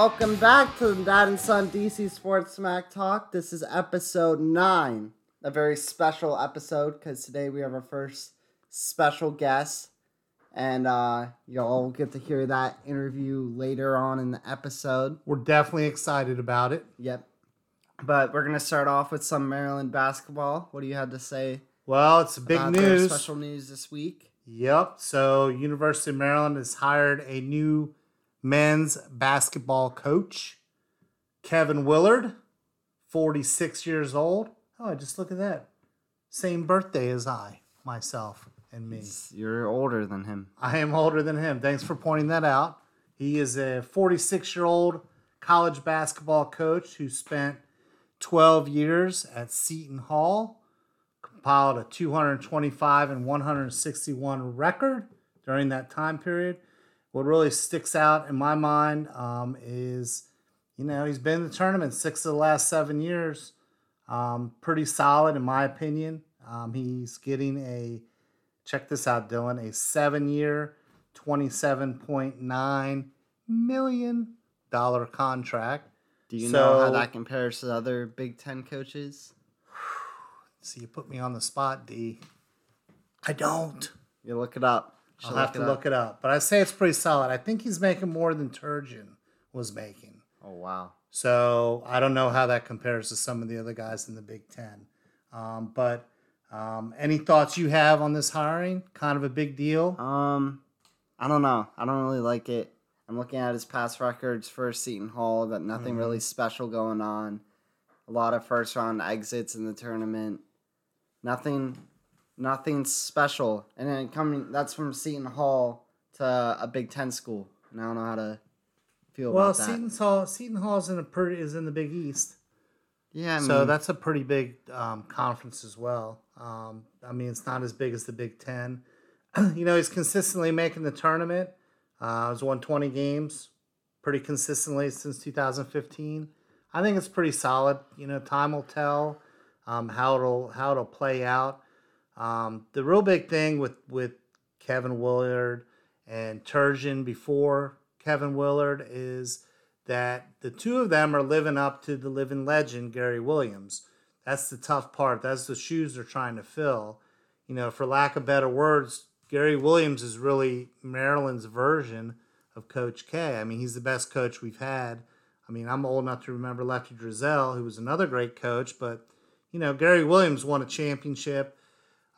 Welcome back to the Dad and Son DC Sports Smack Talk. This is episode 9, a very special episode because today we have our first special guest. And uh, you'll get to hear that interview later on in the episode. We're definitely excited about it. Yep. But we're going to start off with some Maryland basketball. What do you have to say Well, it's a big news. special news this week? Yep. So, University of Maryland has hired a new men's basketball coach, Kevin Willard, 46 years old. Oh, just look at that. Same birthday as I, myself, and me. You're older than him. I am older than him. Thanks for pointing that out. He is a 46 year old college basketball coach who spent 12 years at Seton Hall, compiled a 225 and 161 record during that time period. What really sticks out in my mind um, is, you know, he's been in the tournament six of the last seven years. Um, pretty solid, in my opinion. Um, he's getting a check this out, Dylan, a seven year, $27.9 million contract. Do you know how that compares to other Big Ten coaches? So you put me on the spot, D. I don't. You look it up. I'll have to look it up. But I say it's pretty solid. I think he's making more than Turgeon was making. Oh wow. So I don't know how that compares to some of the other guys in the Big Ten. Um, but um, any thoughts you have on this hiring? Kind of a big deal. Um, I don't know. I don't really like it. I'm looking at his past records for Seton Hall. That nothing really special going on. A lot of first round exits in the tournament. Nothing, nothing special. And then coming, that's from Seton Hall to a Big Ten school. And I don't know how to feel Well, about that. Well, Seton Hall, Seton Hall's in a pretty is in the Big East. yeah, I mean, So that's a pretty big um, conference as well. Um, I mean, it's not as big as the Big Ten. you know, he's consistently making the tournament. Uh, he's won 20 games pretty consistently since 2015. I think it's pretty solid. You know, time will tell um, how it'll how it'll play out. Um, the real big thing with with Kevin Willard and Turgeon before Kevin Willard is that the two of them are living up to the living legend Gary Williams. That's the tough part. That's the shoes they're trying to fill. You know, for lack of better words, Gary Williams is really Maryland's version of Coach K. I mean, he's the best coach we've had. I mean, I'm old enough to remember Lefty Driesell, who was another great coach, but you know, Gary Williams won a championship.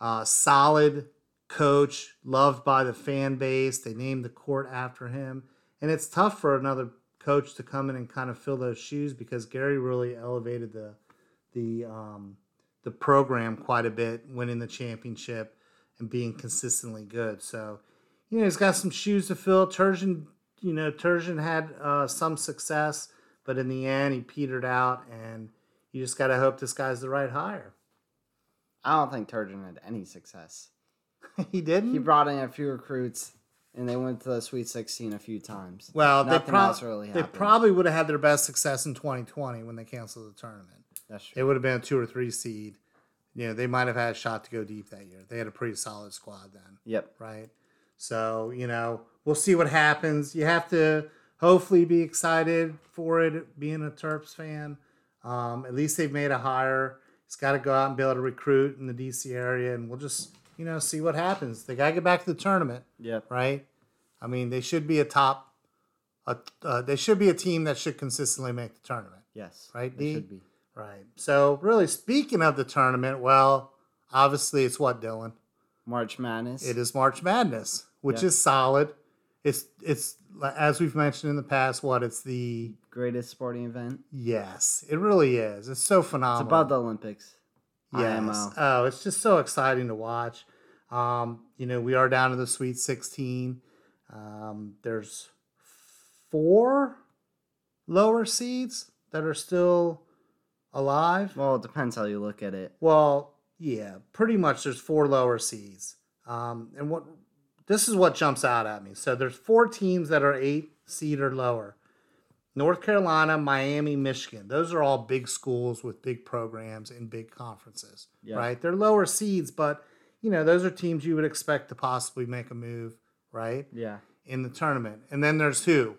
Uh, solid coach, loved by the fan base. They named the court after him, and it's tough for another coach to come in and kind of fill those shoes because Gary really elevated the the um, the program quite a bit, winning the championship and being consistently good. So, you know, he's got some shoes to fill. Turgeon, you know, Turgeon had uh, some success, but in the end, he petered out, and you just got to hope this guy's the right hire. I don't think Turgeon had any success. he didn't. He brought in a few recruits, and they went to the Sweet 16 a few times. well, they, Nothing prob- else really they probably would have had their best success in 2020 when they canceled the tournament. That's true. It would have been a two or three seed. You know, they might have had a shot to go deep that year. They had a pretty solid squad then. Yep. right? So, you know, we'll see what happens. You have to hopefully be excited for it, being a Terps fan. Um, at least they've made a hire. He's got to go out and be able to recruit in the DC area, and we'll just, you know, see what happens. They got to get back to the tournament, Yep. right? I mean, they should be a top, a, uh, they should be a team that should consistently make the tournament. Yes. Right, They D? should be. Right. So, really, speaking of the tournament, well, obviously it's what, Dylan? March Madness. It is March Madness, which Yeah. is solid. It's it's as we've mentioned in the past. What it's the greatest sporting event. yes, it really is. It's so phenomenal. It's above the Olympics. yes. IMO. Oh, it's just so exciting to watch. Um, you know, we are down to the Sweet Sixteen. Um, there's four lower seeds that are still alive. Well, it depends how you look at it. Well, yeah, pretty much. There's four lower seeds, um, and what this is what jumps out at me. So there's four teams that are eight seed or lower. North Carolina, Miami, Michigan. Those are all big schools with big programs and big conferences, Yeah. right? They're lower seeds, but you know those are teams you would expect to possibly make a move, right? Yeah. in the tournament. And then there's who?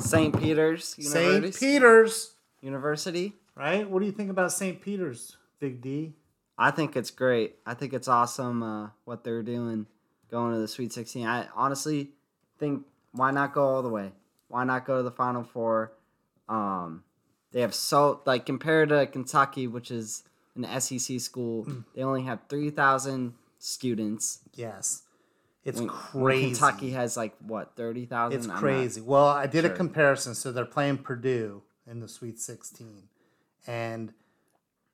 St. Peter's University. St. Peter's, University. right? What do you think about St. Peter's, Big D? I think it's great. I think it's awesome uh, what they're doing, going to the Sweet 16. I honestly think why not go all the way? Why not go to the Final Four? Um, they have so like compared to Kentucky, which is an SEC school, they only have three thousand students. Yes. It's When- when crazy. Kentucky has like what thirty thousand. It's crazy. Well, I did a comparison. So they're playing Purdue in the Sweet 16, and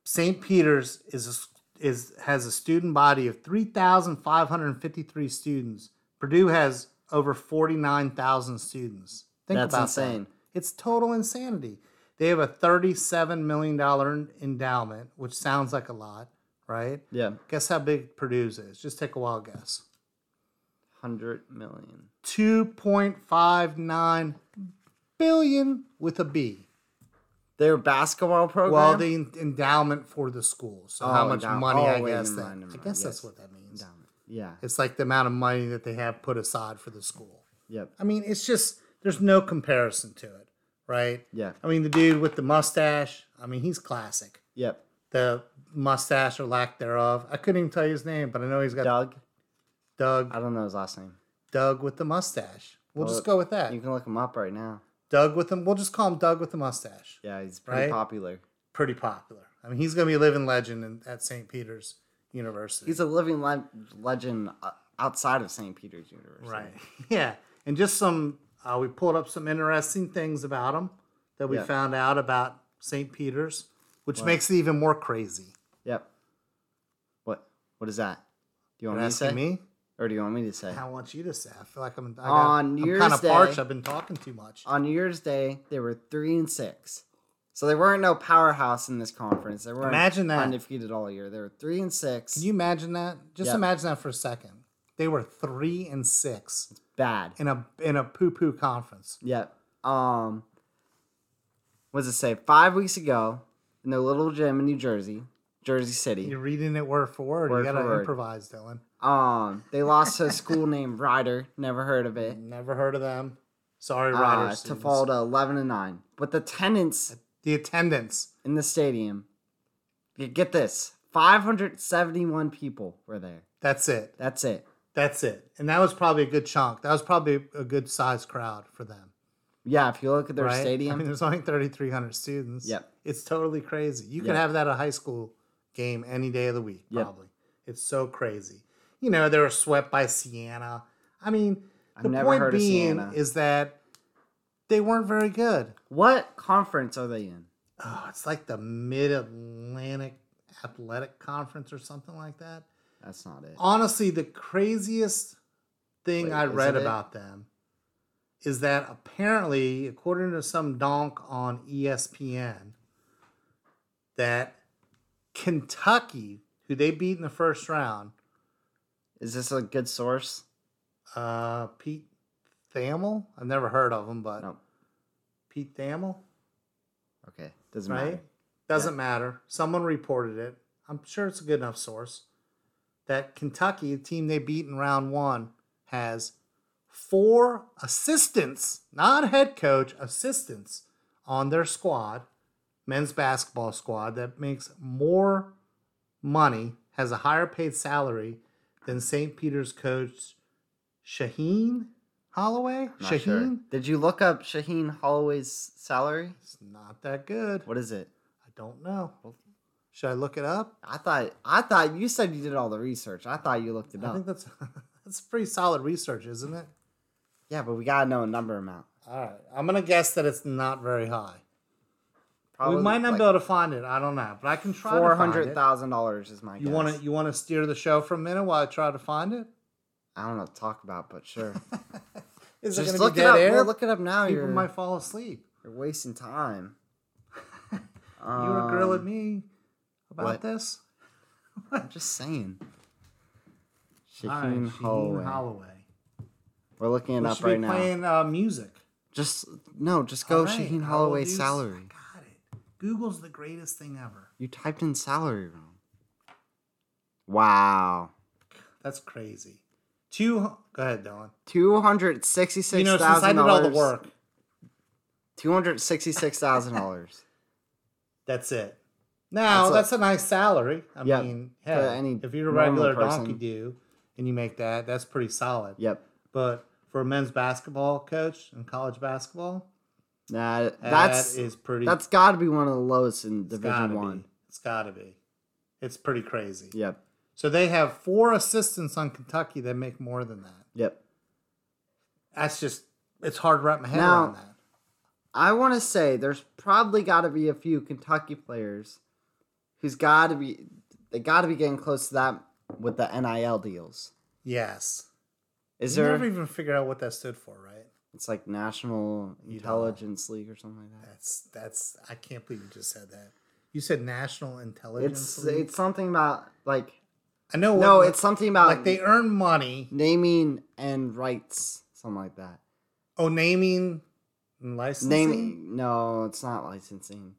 St. Peter's is a, is has a student body of 3,553 students. Purdue has over 49,000 students. Think That's about insane. that. It's total insanity. They have a 37 million dollar endowment, which sounds like a lot, right? Yeah, Guess how big Purdue's is? Just take a wild guess. hundred million. 2.59 billion with a B. Their basketball program. Well, the en- endowment for the school. So how Oh, much endow- money oh, I wait, guess that mind, never I guess that's what that means. Endowment. Yeah. It's like the amount of money that they have put aside for the school. Yep. I mean, it's just there's no comparison to it, right? Yeah. I mean, the dude with the mustache, I mean, he's classic. Yep. The mustache or lack thereof. I couldn't even tell you his name, but I know he's got Doug. Doug. I don't know his last name. Doug with the mustache. We'll Well, just go with that. You can look him up right now. Doug with him. We'll just call him Doug with the mustache. Yeah, he's pretty Right? popular. pretty popular. I mean, he's going to be a living legend in, at St. Peter's University. He's a living le- legend uh, outside of St. Peter's University. right. Yeah. And just some, uh, we pulled up some interesting things about him that we Yeah. found out about St. Peter's, which makes it even more crazy. Yep. What? What is that? Do you want You're me to say? me? Or do you want me to say? I want you to say. I feel like I'm, I got, On New Year's kind of Day- parched. I've been talking too much. On New Year's Day, they were three and six. So they weren't no powerhouse in this conference. They weren't Imagine that. undefeated all year. They were three and six. Can you imagine that? Just Yeah. imagine that for a second. They were three and six It's Bad. in a in a poo poo conference. Yep. Um. What does it say? Five weeks ago, in their little gym in New Jersey, Jersey City. You're reading it word for word. Word you gotta for word. improvise, Dylan. Um, they lost to a school named Rider. Never heard of it. Never heard of them. Sorry, Uh, Riders. to fall to eleven and nine. But the attendance the attendance. in the stadium, you get this: five hundred seventy-one people were there. That's it. That's it. That's it. And that was probably a good chunk. That was probably a good size crowd for them. Yeah, if you look at their right? stadium, I mean, there's only 3,300 students. Yep. It's totally crazy. You could have that at a high school game any day of the week, Yep. probably. It's so crazy. You know, they were swept by Siena. I mean, I've the never point heard being is that they weren't very good. what conference are they in? Oh, it's like the Mid Atlantic Athletic Conference or something like that. That's not it. honestly, the craziest thing Wait, I read it? about them is that apparently, according to some donk on ESPN, that Kentucky, who they beat in the first round, Is this a good source? uh, Pete Thamel, I've never heard of him, but. Pete Thamel, Okay, doesn't right? matter. Doesn't matter. Someone reported it. I'm sure it's a good enough source. That Kentucky, the team they beat in round one, has four assistants, not head coach, assistants on their squad, men's basketball squad, that makes more money, has a higher paid salary than St. Peter's coach Shaheen Holloway. Shaheen? sure. Did you look up Shaheen Holloway's salary? It's not that good. What is it? I don't know. Should I look it up? I thought I thought you said you did all the research. I thought you looked it I up. I think that's that's pretty solid research, isn't it? Yeah, but we gotta know a number amount. All right, I'm gonna guess that it's not very high. Probably we might not like be able to find it. I don't know, but I can try. four hundred thousand dollars is my You want to you want to steer the show for a minute while I try to find it? I don't know what to talk about, but sure. Is Just it look it up. Well, look it up now. People You're, might fall asleep. you're wasting time. you were grilling Um, me about what? this. I'm just saying. Shaheen right, Holloway. Holloway. We're looking it We up right now. playing uh, music. Just no, just go All right, Shaheen Holloway's salary. Google's the greatest thing ever. You typed in salary wrong. Wow. That's crazy. Two. Go ahead, Dylan. Two hundred sixty-six You know, since I did all the work, Two hundred sixty-six thousand dollars. That's it. Now That's that's a- nice salary. I Yep. mean, hey, any if you're a regular person. donkey do and you make that, that's pretty solid. Yep. But for a men's basketball coach in college basketball, Nah, that's that is pretty. that's got to be one of the lowest in Division One. Be. It's got to be. It's pretty crazy. Yep. So they have four assistants on Kentucky that make more than that. Yep. That's just it's hard to wrap my head Now- around that. I want to say there's probably got to be a few Kentucky players who's got to be they got to be getting close to that with the NIL deals. Yes. Is you there? never even figured out what that stood for, right? It's like National. Intelligence League or something like that. That's that's I can't believe you just said that. You said National Intelligence. It's League? it's something about like I know. What, no, it's something about like they earn money. naming and rights, something like that. Oh, naming and licensing. Naming? No, it's not licensing.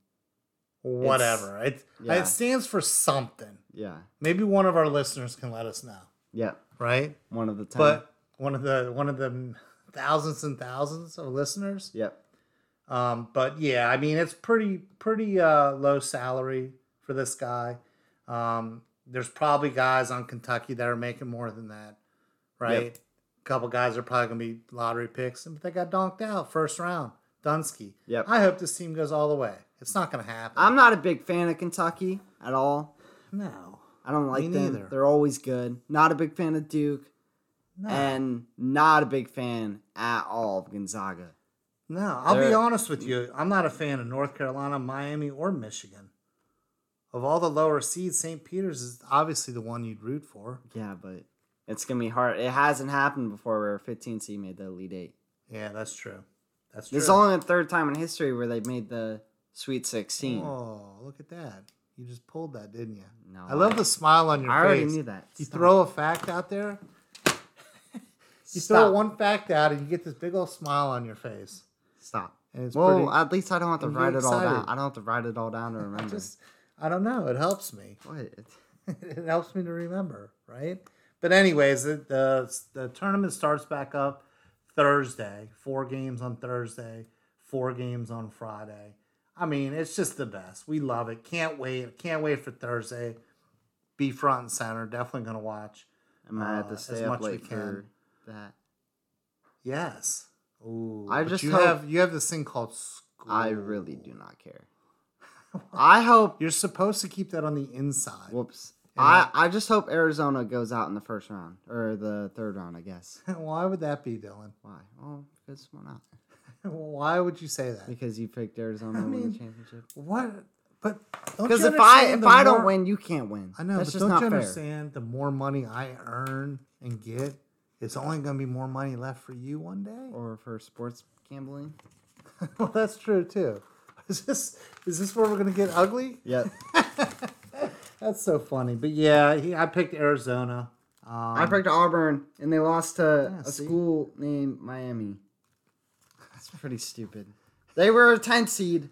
whatever. It yeah. it stands for something. Yeah. Maybe one of our listeners can let us know, Yeah. right? One of the ten. But one of the one of the thousands and thousands of listeners. yep. Um, but yeah, I mean it's pretty pretty uh, low salary for this guy. Um, there's probably guys on Kentucky that are making more than that, right? Yep. A couple guys are probably gonna be lottery picks, but they got donked out first round. Dunsky. Yep. I hope this team goes all the way. It's not gonna happen. I'm not a big fan of Kentucky at all. no, I don't like Me them. neither. They're always good. Not a big fan of Duke, no, and not a big fan at all of Gonzaga. no. I'll be They're- honest with you. I'm not a fan of North Carolina, Miami, or Michigan. Of all the lower seeds, St. Peter's is obviously the one you'd root for. Yeah, but it's gonna be hard. It hasn't happened before where a 15 seed made the Elite Eight. Yeah, that's true. That's true. This is only the third time in history where they've made the Sweet 16. Oh, look at that. You just pulled that, didn't you? No, I love the smile on your face. I already knew that. You Stop. throw a fact out there, you throw Stop. one fact out, and you get this big old smile on your face. Stop. And it's Well, pretty. at least I don't have to write it all down. I don't have to write it all down to remember. just, I don't know. It helps me. what? it helps me to remember, right? But anyways, the, the the tournament starts back up Thursday. Four games on Thursday, four games on Friday. I mean, it's just the best. We love it. Can't wait. Can't wait for Thursday. Be front and center. Definitely gonna watch. I might have Uh, to as stay much up we late for can. That. Yes. Ooh. I just you hope- have you have this thing called school. I really do not care. I hope. You're supposed to keep that on the inside. Whoops. And I, I just hope Arizona goes out in the first round or the third round. I guess. Why would that be, Dylan? Why? Well, because why not? Why would you say that? Because you picked Arizona I to win the championship. What? But don't Because if I if I don't win, you can't win. I know, That's but don't you fair. understand? The more money I earn and get, it's only going to be more money left for you one day. Or for sports gambling. well, that's true too. Is this is this where we're going to get ugly? Yep. That's so funny. But yeah, he, I picked Arizona. Um, I picked Auburn, and they lost to Yeah, a see? school named Miami. That's pretty stupid. They were a 10 seed,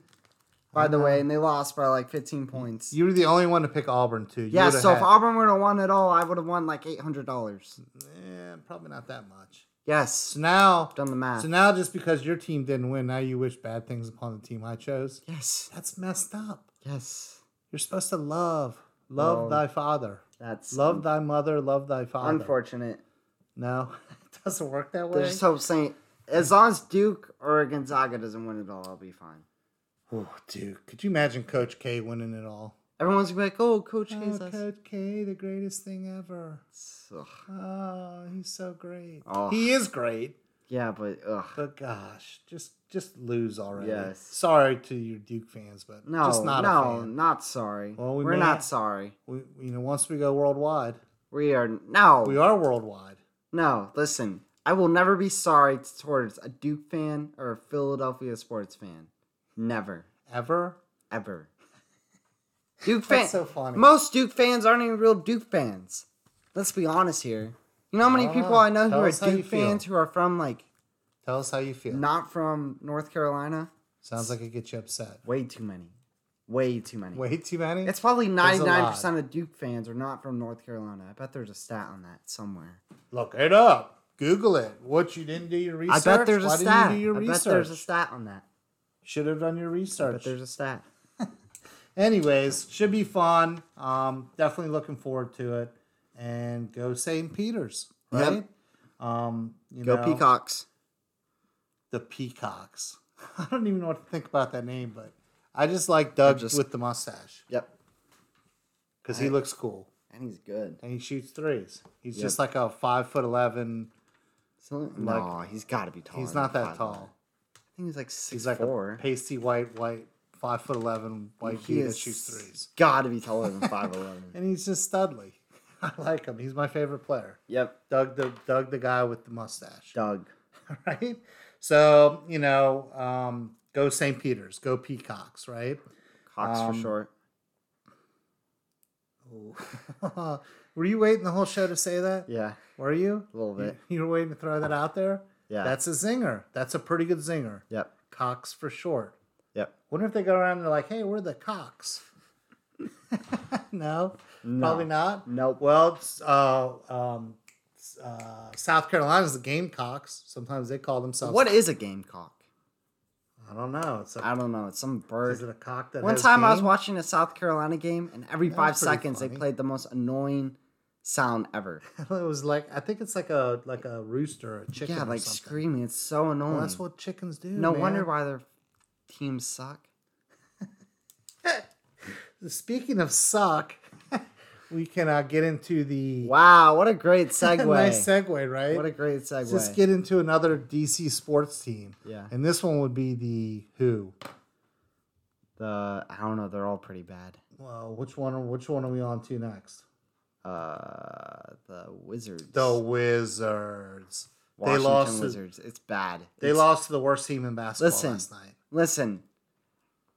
by the way, and they lost by like 15 points. you were the only one to pick Auburn too. You yeah, so if Auburn would have won it all, I would have won like $800. Eh, probably not that much. Yes. So now, Done the math. so now, just because your team didn't win, now you wish bad things upon the team I chose. yes. That's messed up. Yes. You're supposed to love, love Well, thy father, That's love thy mother, love thy father. unfortunate. No, it doesn't work that way. There's just hope saying, as long as Duke or Gonzaga doesn't win it all, I'll be fine. Oh, dude, could you imagine Coach K winning it all? Everyone's gonna be like, oh, Coach Oh, K's. Coach K, the greatest thing ever. Ugh. Oh, he's so great. Oh. He is great, Yeah, but ugh. but gosh, just just lose already. Yes. Sorry to your Duke fans, but No, just not a no, fan. not sorry. Well, we we are not have- sorry. We, you know, once we go worldwide, We are no, we are worldwide. no. Listen, I will never be sorry towards a Duke fan or a Philadelphia sports fan. Never, Ever? ever. Duke fans. fan. so funny. Most Duke fans aren't even real Duke fans. Let's be honest here. You know how many people know. I know who are Duke fans who are from like Tell us how you feel. not from North Carolina? Sounds like it gets you upset. Way too many. Way too many. Way too many. It's probably ninety nine percent of Duke fans are not from North Carolina. I bet there's a stat on that somewhere. Look it up. Google it. What you didn't do your research? I bet there's a stat. Didn't you do your I research? bet there's a stat on that. Should have done your research. But there's a stat. Anyways, should be fun. Um, definitely looking forward to it. And go St. Peter's, Yep. right? Um, you Go know, Peacocks. The Peacocks. I don't even know what to think about that name, but I just like Doug just- with the mustache Yep. because he looks cool And he's good. and he shoots threes. He's Yep. just like a five foot eleven. So, Like- no, he's got to be tall. He's not that tall. Think he's like six He's like four. a pasty white, white, five foot eleven white He dude that shoots threes, Got to be taller than five eleven. and he's just studly. I like him. He's my favorite player. Yep. Doug, the Doug, the guy with the mustache. Doug. right? So, you know, um, go St. Peter's, go Peacocks, right? Cox Um, for short. were you waiting the whole show to say that? Yeah, Were you? a little bit. You were waiting to throw that out there? Yeah. That's a zinger. That's a pretty good zinger. Yep. Cox for short. Yep. Wonder if they go around and they're like, hey, we're the Cox. no, probably not. Nope. Well, uh, um, uh, South Carolina's the Gamecocks. Sometimes they call themselves. What is a gamecock? I don't know. It's a, I don't know. It's some bird. is it a cock that One time I was watching a South Carolina game, and every That five seconds they played the most annoying sound ever. it was like I think it's like a like a rooster or a chicken. yeah, like screaming. It's so annoying. Well, that's what chickens do. no man. wonder why their teams suck. Speaking of suck, we can uh, get into the Wow, what a great segue. nice segue, right? What a great segue. Let's just get into another DC sports team, yeah. and this one would be the Who. The I don't know. They're all pretty bad. Well, which one? Which one are we on to next? Uh, the Wizards. The Wizards. Washington they lost. To, Wizards. It's bad. they It's- lost to the worst team in basketball Listen. last night. Listen,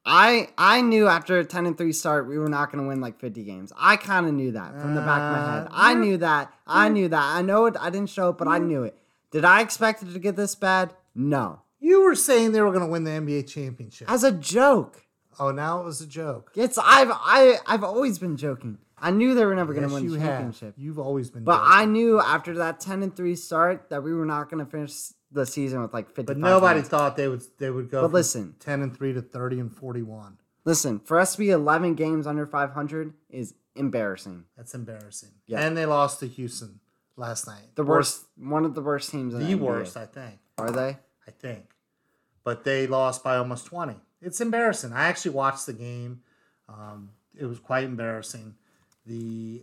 I I knew after a ten and three start we were not going to win like fifty games. I kind of knew that from the back of my head. Uh, I yeah. knew that. I knew that. I know it. I didn't show it, but I knew it. Did I expect it to get this bad? No. You were saying they were going to win the NBA championship. As a joke. Oh, now it was a joke. It's I've I I've always been joking. I knew they were never going Yes, to win the have. championship. You've always been. But joking. I knew after that ten and three start that we were not going to finish the season with like fifty. But nobody thought they would. They would go. But from listen. ten and three to thirty and forty-one. Listen, for us to be eleven games under five hundred is embarrassing. That's embarrassing. Yeah. And they lost to Houston last night. The worst, one of the worst teams in the, the worst, I think. Are they? I think. But they lost by almost 20. It's embarrassing. I actually watched the game. Um, it was quite embarrassing. The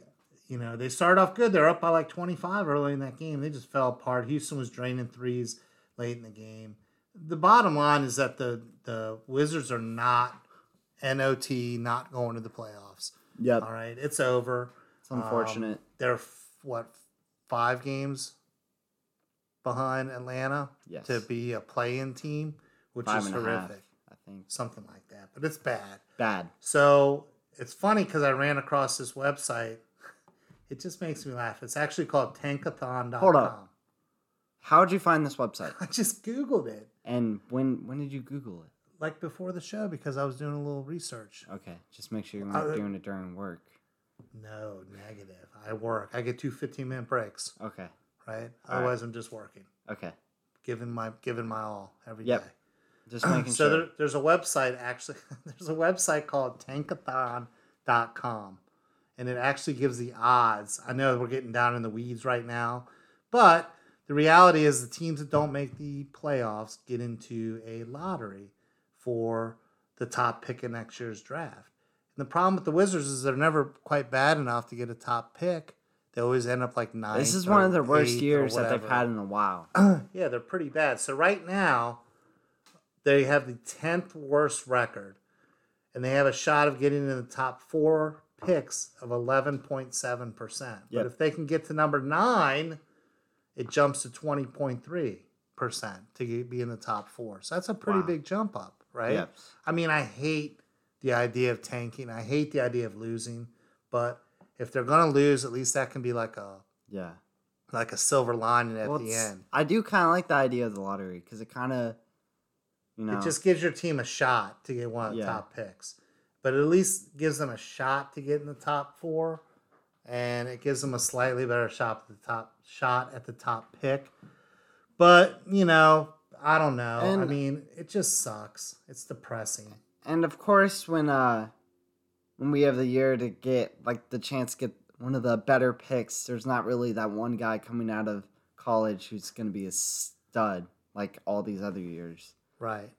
you know, they started off good. They're up by like 25 early in that game. They just fell apart. Houston was draining threes late in the game. The bottom line is that the the Wizards are not NOT, not going to the playoffs. Yep. All right, it's over. It's unfortunate. Um, they're f- what five games behind Atlanta Yes. to be a play-in team, which Five is a half, horrific. I think. Something like that, but it's bad. Bad. So it's funny because I ran across this website. It just makes me laugh. It's actually called tankathon.com. Hold up. How did you find this website? I just Googled it And when when did you Google it? like before the show because I was doing a little research. Okay, just make sure you're not Uh, doing it during work. No, negative. I work. I get two 15 minute breaks, Okay. right? All Otherwise, I'm just working, Okay. giving my giving my all every day. Just making so sure. there, there's a website actually there's a website called tankathon.com and it actually gives the odds i know we're getting down in the weeds right now but the reality is the teams that don't make the playoffs get into a lottery for the top pick in next year's draft and the problem with the wizards is they're never quite bad enough to get a top pick they always end up like nine this is one of the worst years that they've had in a while. yeah, they're pretty bad. So right now, they have the tenth worst record, and they have a shot of getting in the top four picks of eleven point seven percent. But Yep. if they can get to number nine, it jumps to twenty point three percent to get, be in the top four. So that's a pretty Wow. big jump up, right? Yep. I mean, I hate the idea of tanking. I hate the idea of losing, but if they're gonna lose, at least that can be like a Yeah. like a silver lining at Well, the end. I do kind of like the idea of the lottery because it kind of, you know, It just gives your team a shot to get one of the Yeah. top picks. But it at least gives them a shot to get in the top four. And it gives them a slightly better shot at the top shot at the top pick. But, you know, I don't know. I mean, it just sucks. It's depressing. And of course, when uh, when we have the year to get like the chance to get one of the better picks, there's not really that one guy coming out of college who's going to be a stud like all these other years. Right.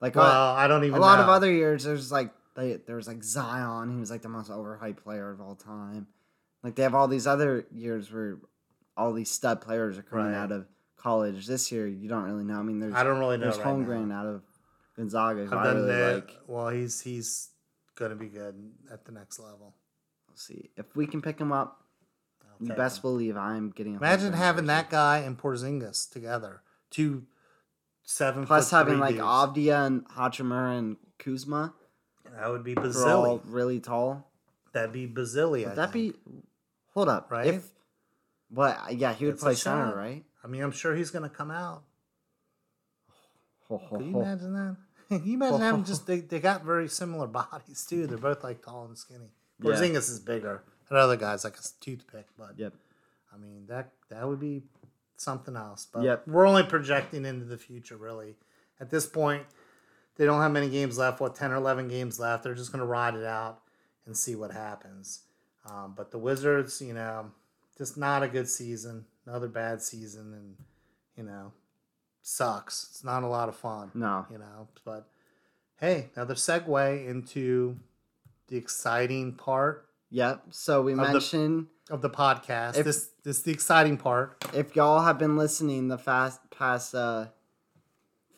Like Well, uh, I don't even a lot of other years, there's like they, there was like Zion, he was like the most overhyped player of all time. Like they have all these other years where all these stud players are coming Right. out of college. This year, you don't really know. I mean, there's I don't really know. there's right Holmgren now. out of Gonzaga, who I really that. like. Well, he's he's gonna be good at the next level. We'll see if we can pick him up. You best him. believe I'm getting. A Imagine having that guy and Porzingis together, two seven. Plus having like dudes. Avdija and Hachimura and Kuzma, That would be who are all Bazilli. really tall. That'd be Bazilli. Would that think. be? Hold up, Right? If what? Yeah, he would It's play center, right? I mean, I'm sure he's gonna come out. Ho, ho, Can you ho. imagine that? Can you imagine having just they, they got very similar bodies too. They're both like tall and skinny. Yeah. Porzingis is bigger. That other guy's like a toothpick, but Yep. I mean that that would be something else. But Yep. we're only projecting into the future, really. At this point, they don't have many games left. What ten or eleven games left? They're just going to ride it out and see what happens. Um, but the Wizards, you know, just not a good season. Another bad season, and you know, sucks. It's not a lot of fun. No. You know, but hey, another segue into the exciting part Yep. So we Of the- mentioned of the podcast. If- this this is the exciting part. if y'all have been listening the fast past uh,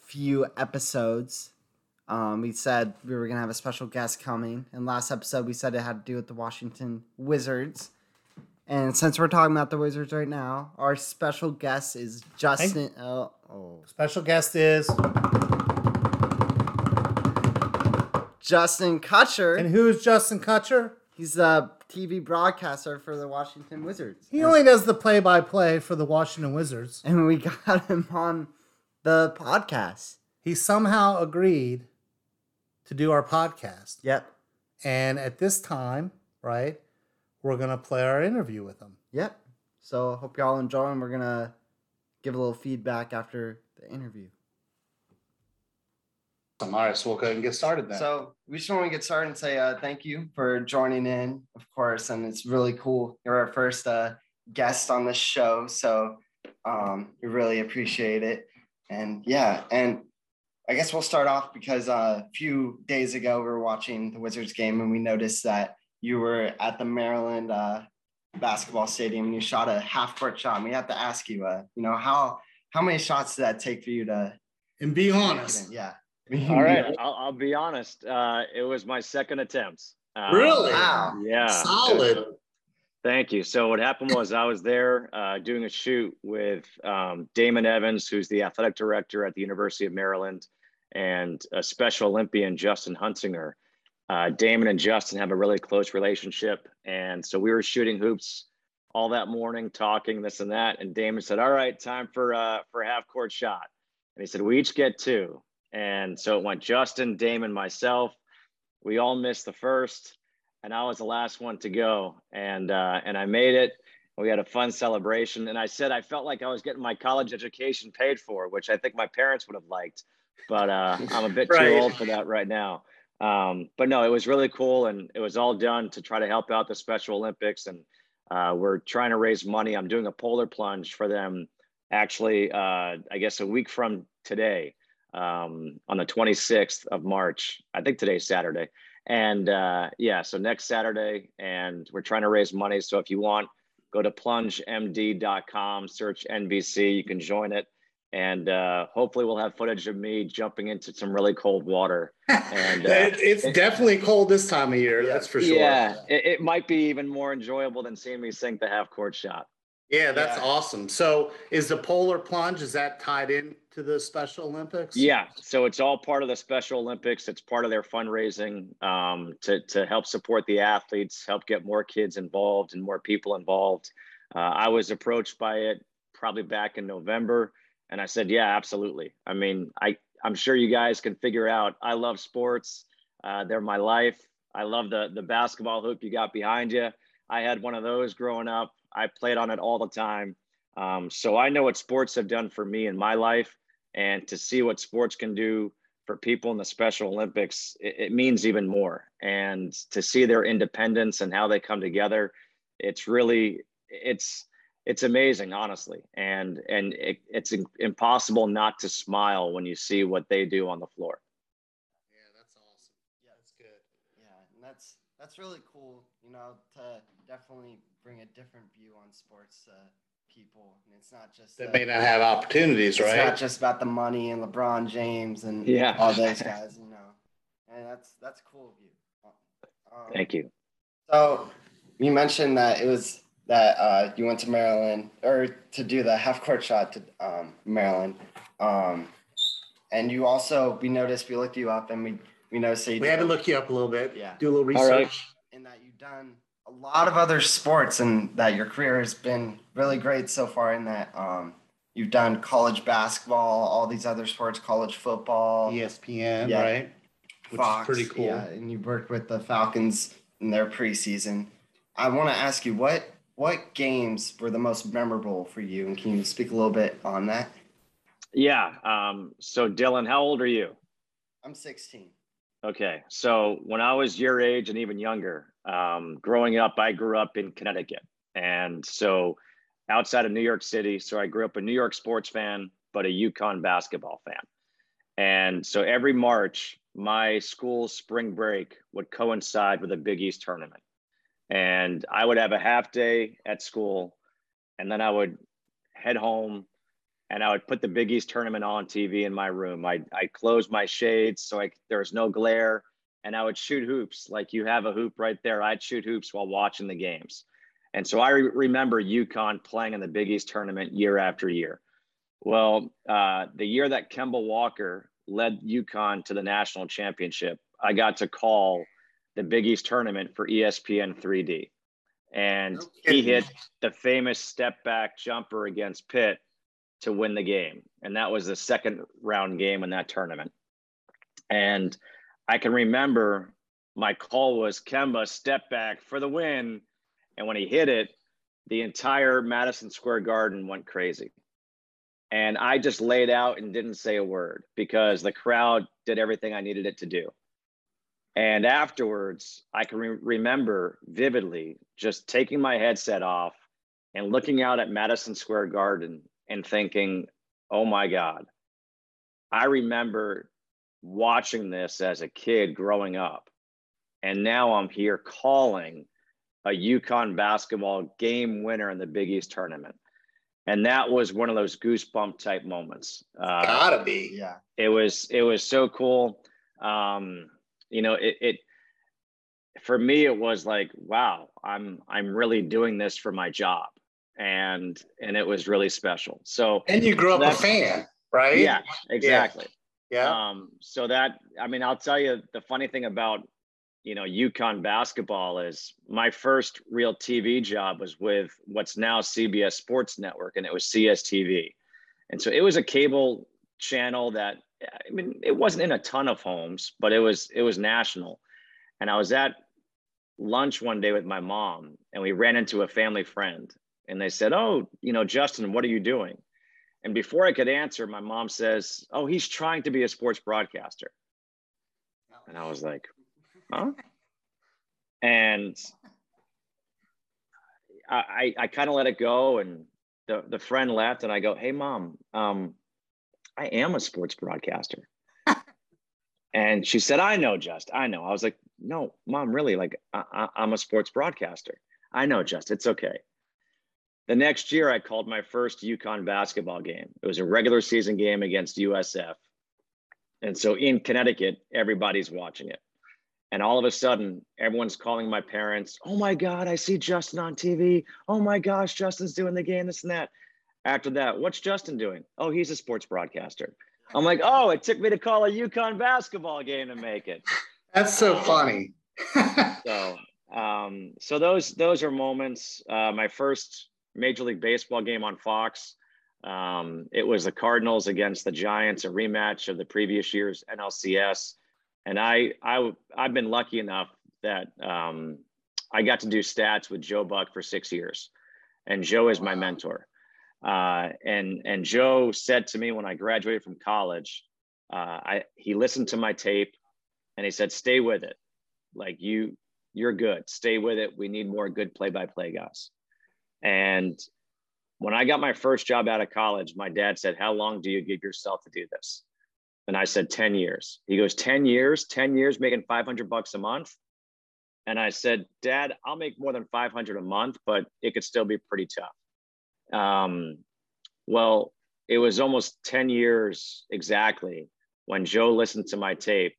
few episodes, um, we said we were gonna have a special guest coming, and last episode we said it had to do with the Washington Wizards. And since we're talking about the Wizards right now, our special guest is Justin. Oh, oh, Special guest is Justin Kutcher. and who is Justin Kutcher? He's the TV broadcaster for the Washington Wizards. He only does the play-by-play for the Washington Wizards. and we got him on the podcast. He somehow agreed to do our podcast, Yep. and at this time, right, we're gonna play our interview with him. Yep. So hope y'all enjoy and we're gonna give a little feedback after the interview. All right, so we'll go ahead and get started then. So we just want to get started and say uh, thank you for joining in, of course, and it's really cool. You're our first uh, guest on this show, so um, we really appreciate it. And yeah, and I guess we'll start off because uh, a few days ago we were watching the Wizards game and we noticed that you were at the Maryland uh, basketball stadium and you shot a half court shot. And we have to ask you, uh, you know, how how many shots did that take for you to and be honest. Yeah. All right, I'll, I'll be honest. Uh, it was my second attempt. Um, Really? Wow. Yeah. Solid. Thank you. So what happened was I was there uh, doing a shoot with um, Damon Evans, who's the athletic director at the University of Maryland, and a Special Olympian, Justin Hunsinger. Uh, Damon and Justin have a really close relationship, and so we were shooting hoops all that morning, talking this and that. And Damon said, "All right, time for uh, for half court shot." And he said, "We each get two. And so it went Justin, Damon, myself. We all missed the first and I was the last one to go, and uh, and I made it. We had a fun celebration, and I said I felt like I was getting my college education paid for, which I think my parents would have liked, but uh, I'm a bit Right. too old for that right now. Um, but no, it was really cool, and it was all done to try to help out the Special Olympics, and uh, we're trying to raise money. I'm doing a polar plunge for them, actually. Uh, I guess a week from today, um, on the 26th of March. I think today's Saturday. And uh, yeah, so next Saturday, and we're trying to raise money. So if you want, go to plungemd.com, search NBC, you can join it. And uh, hopefully, we'll have footage of me jumping into some really cold water. And, uh, It- it's it- definitely cold this time of year. Yeah. That's for sure. Yeah, it, it might be even more enjoyable than seeing me sink the half court shot. Yeah, that's Yeah. awesome. So, is the polar plunge is that tied in to the Special Olympics? Yeah, so it's all part of the Special Olympics. It's part of their fundraising um, to to help support the athletes, help get more kids involved and more people involved. Uh, I was approached by it probably back in November, and I said, "Yeah, absolutely." I mean, I I'm sure you guys can figure out. I love sports; uh, they're my life. I love the the basketball hoop you got behind you. I had one of those growing up. I played on it all the time. Um, so I know what sports have done for me in my life and to see what sports can do for people in the Special Olympics, it, it means even more. And to see their independence and how they come together, it's really it's it's amazing honestly. And and it, it's impossible not to smile when you see what they do on the floor. Yeah that's awesome. Yeah that's good. Yeah and that's that's really cool you know to definitely bring a different view on sports to people and it's not just that they may not have opportunities it's right It's not just about the money and lebron james and yeah all those guys you know and that's that's cool of you um, thank you so you mentioned that it was that uh, you went to Maryland or to do the half court shot to um, Maryland. Um, and you also, we noticed, we looked you up and we, we noticed you. we had to look you up a little bit. Yeah. Do a little research. Right. And that you've done a lot of other sports and that your career has been really great so far in that um, you've done college basketball, all these other sports, college football. ESPN, yeah. right? Which Fox, pretty cool. Yeah, and you worked with the Falcons in their preseason. I want to ask you what what games were the most memorable for you? And can you speak a little bit on that? Yeah. Um, so, Dylan, how old are you? I'm 16. Okay. So, when I was your age and even younger, um, growing up, I grew up in Connecticut. And so, outside of New York City, so I grew up a New York sports fan, but a UConn basketball fan. And so, every March, my school spring break would coincide with a Big East tournament and I would have a half day at school, and then I would head home, and I would put the Big East tournament on TV in my room. I I close my shades so I there's no glare, and I would shoot hoops like you have a hoop right there. I'd shoot hoops while watching the games, and so I re- remember UConn playing in the Big East tournament year after year. Well, uh, the year that Kemba Walker led UConn to the national championship, I got to call the Big East tournament for ESPN 3D. And he hit the famous step back jumper against Pitt to win the game. And that was the second round game in that tournament. And I can remember my call was Kemba step back for the win. And when he hit it, the entire Madison Square Garden went crazy. And I just laid out and didn't say a word because the crowd did everything I needed it to do. And afterwards, I can re- remember vividly just taking my headset off and looking out at Madison Square Garden and thinking, oh my God, I remember watching this as a kid growing up. And now I'm here calling a UConn basketball game winner in the Big East tournament. And that was one of those goosebump type moments. Uh, Gotta be. Yeah. It was, it was so cool. Um, you know, it, it for me it was like, wow, I'm I'm really doing this for my job. And and it was really special. So And you grew up a fan, right? Yeah, exactly. Yeah. Yeah. Um, so that I mean, I'll tell you the funny thing about you know UConn basketball is my first real TV job was with what's now CBS Sports Network, and it was CSTV, and so it was a cable channel that I mean, it wasn't in a ton of homes, but it was it was national. And I was at lunch one day with my mom, and we ran into a family friend, and they said, "Oh, you know, Justin, what are you doing?" And before I could answer, my mom says, "Oh, he's trying to be a sports broadcaster." And I was like, "Huh?" And I I, I kind of let it go, and the the friend left, and I go, "Hey, mom, um, I am a sports broadcaster. and she said, I know, Just. I know. I was like, no, mom, really? Like, I, am a sports broadcaster. I know, Just. It's okay. The next year, I called my first UConn basketball game. It was a regular season game against USF. And so in Connecticut, everybody's watching it. And all of a sudden, everyone's calling my parents, Oh my God, I see Justin on TV. Oh my gosh, Justin's doing the game, this and that. After that, what's Justin doing? Oh, he's a sports broadcaster. I'm like, oh, it took me to call a UConn basketball game to make it. That's so funny. so, um, so those those are moments. Uh, my first Major League Baseball game on Fox. Um, it was the Cardinals against the Giants, a rematch of the previous year's NLCS, and I I I've been lucky enough that um, I got to do stats with Joe Buck for six years, and Joe is my mentor. Uh, and and Joe said to me when I graduated from college, uh, I he listened to my tape, and he said, "Stay with it. Like you, you're good. Stay with it. We need more good play-by-play guys." And when I got my first job out of college, my dad said, How long do you give yourself to do this? And I said, 10 years. He goes, 10 years, 10 years making 500 bucks a month. And I said, Dad, I'll make more than 500 a month, but it could still be pretty tough. Um, well, it was almost 10 years exactly when Joe listened to my tape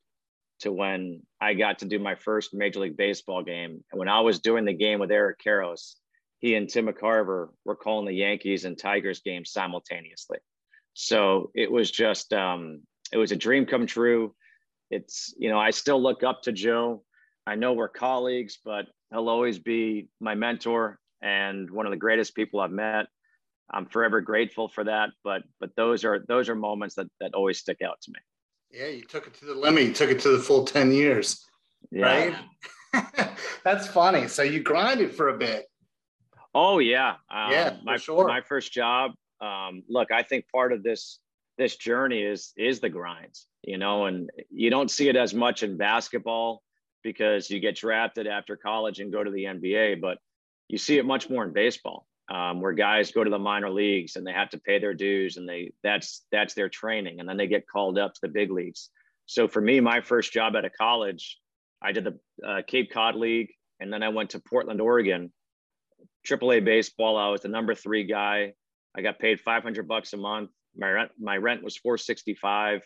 to when I got to do my first Major League Baseball game. And when I was doing the game with Eric Karros, he and Tim McCarver were calling the Yankees and Tigers games simultaneously. So it was just, um, it was a dream come true. It's, you know, I still look up to Joe. I know we're colleagues, but he'll always be my mentor and one of the greatest people I've met. I'm forever grateful for that. But, but those are, those are moments that, that always stick out to me. Yeah. You took it to the limit. You took it to the full 10 years, yeah. right? That's funny. So you grinded for a bit. Oh yeah, um, yeah, my sure. my first job. Um, look, I think part of this this journey is is the grind, you know, and you don't see it as much in basketball because you get drafted after college and go to the NBA, but you see it much more in baseball, um, where guys go to the minor leagues and they have to pay their dues, and they that's that's their training, and then they get called up to the big leagues. So for me, my first job out of college, I did the uh, Cape Cod League, and then I went to Portland, Oregon AAA baseball. I was the number three guy. I got paid 500 bucks a month. My rent, my rent was 465.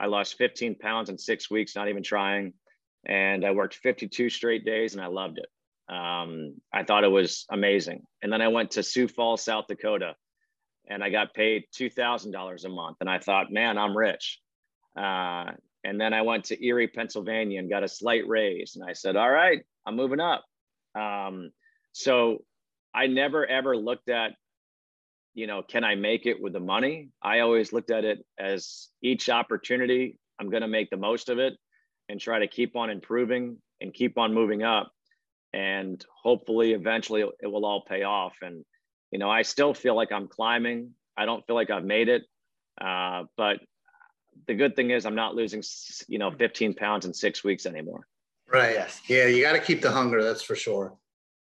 I lost 15 pounds in six weeks, not even trying. And I worked 52 straight days and I loved it. Um, I thought it was amazing. And then I went to Sioux Falls, South Dakota, and I got paid $2,000 a month. And I thought, man, I'm rich. Uh, and then I went to Erie, Pennsylvania and got a slight raise. And I said, all right, I'm moving up. Um, so I never ever looked at, you know, can I make it with the money? I always looked at it as each opportunity, I'm going to make the most of it and try to keep on improving and keep on moving up. And hopefully, eventually, it will all pay off. And, you know, I still feel like I'm climbing. I don't feel like I've made it. Uh, but the good thing is, I'm not losing, you know, 15 pounds in six weeks anymore. Right. Yeah. You got to keep the hunger. That's for sure.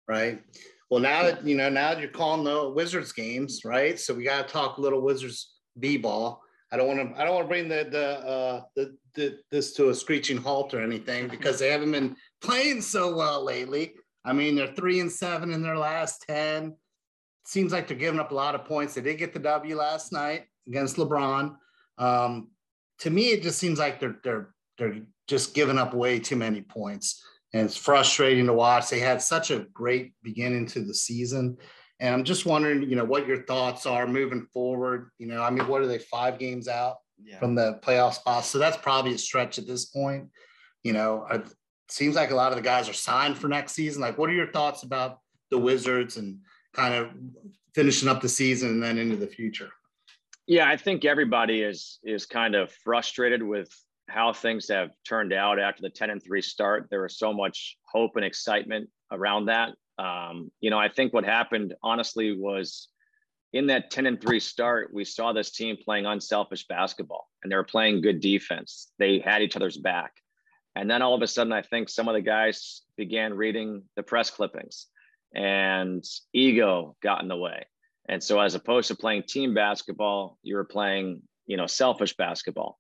Right. Well, now that you know, now that you're calling the Wizards games, right? So we got to talk a little Wizards b-ball. I don't want to. I don't want to bring the the, uh, the the this to a screeching halt or anything because they haven't been playing so well lately. I mean, they're three and seven in their last ten. Seems like they're giving up a lot of points. They did get the W last night against LeBron. Um, to me, it just seems like they're they're they're just giving up way too many points and it's frustrating to watch. They had such a great beginning to the season. And I'm just wondering, you know, what your thoughts are moving forward. You know, I mean, what are they five games out yeah. from the playoff spots? So that's probably a stretch at this point. You know, it seems like a lot of the guys are signed for next season. Like, what are your thoughts about the Wizards and kind of finishing up the season and then into the future? Yeah, I think everybody is is kind of frustrated with how things have turned out after the 10 and 3 start. There was so much hope and excitement around that. Um, you know, I think what happened honestly was in that 10 and 3 start, we saw this team playing unselfish basketball and they were playing good defense. They had each other's back. And then all of a sudden, I think some of the guys began reading the press clippings and ego got in the way. And so, as opposed to playing team basketball, you were playing, you know, selfish basketball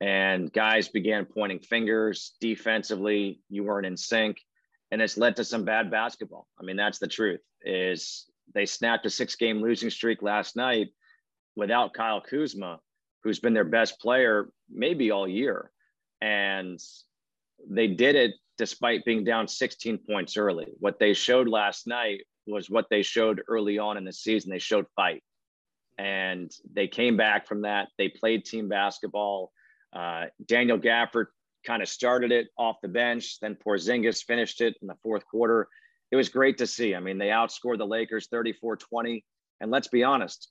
and guys began pointing fingers defensively. You weren't in sync, and it's led to some bad basketball. I mean, that's the truth. Is they snapped a six-game losing streak last night without Kyle Kuzma, who's been their best player maybe all year, and they did it despite being down 16 points early. What they showed last night was what they showed early on in the season. They showed fight. And they came back from that. They played team basketball uh, Daniel Gafford kind of started it off the bench, then Porzingis finished it in the fourth quarter. It was great to see. I mean, they outscored the Lakers 34 20. And let's be honest,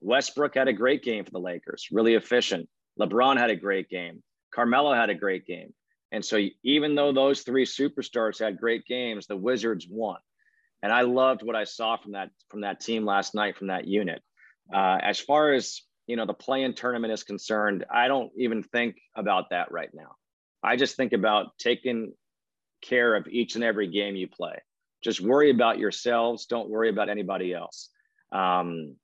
Westbrook had a great game for the Lakers, really efficient. LeBron had a great game. Carmelo had a great game. And so, even though those three superstars had great games, the Wizards won. And I loved what I saw from that from that team last night, from that unit. Uh, as far as you know, the play-in tournament is concerned, I don't even think about that right now. I just think about taking care of each and every game you play. Just worry about yourselves. Don't worry about anybody else. Um,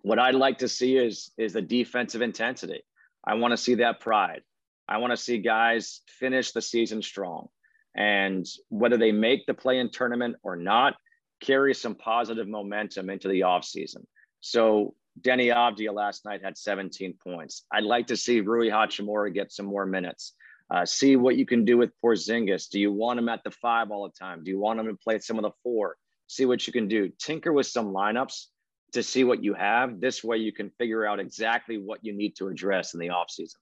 what I'd like to see is is the defensive intensity. I want to see that pride. I want to see guys finish the season strong, and whether they make the play-in tournament or not, carry some positive momentum into the offseason. So Deni Avdija last night had 17 points. I'd like to see Rui Hachimura get some more minutes. Uh, see what you can do with Porzingis. Do you want him at the five all the time? Do you want him to play some of the four? See what you can do. Tinker with some lineups to see what you have. This way you can figure out exactly what you need to address in the offseason.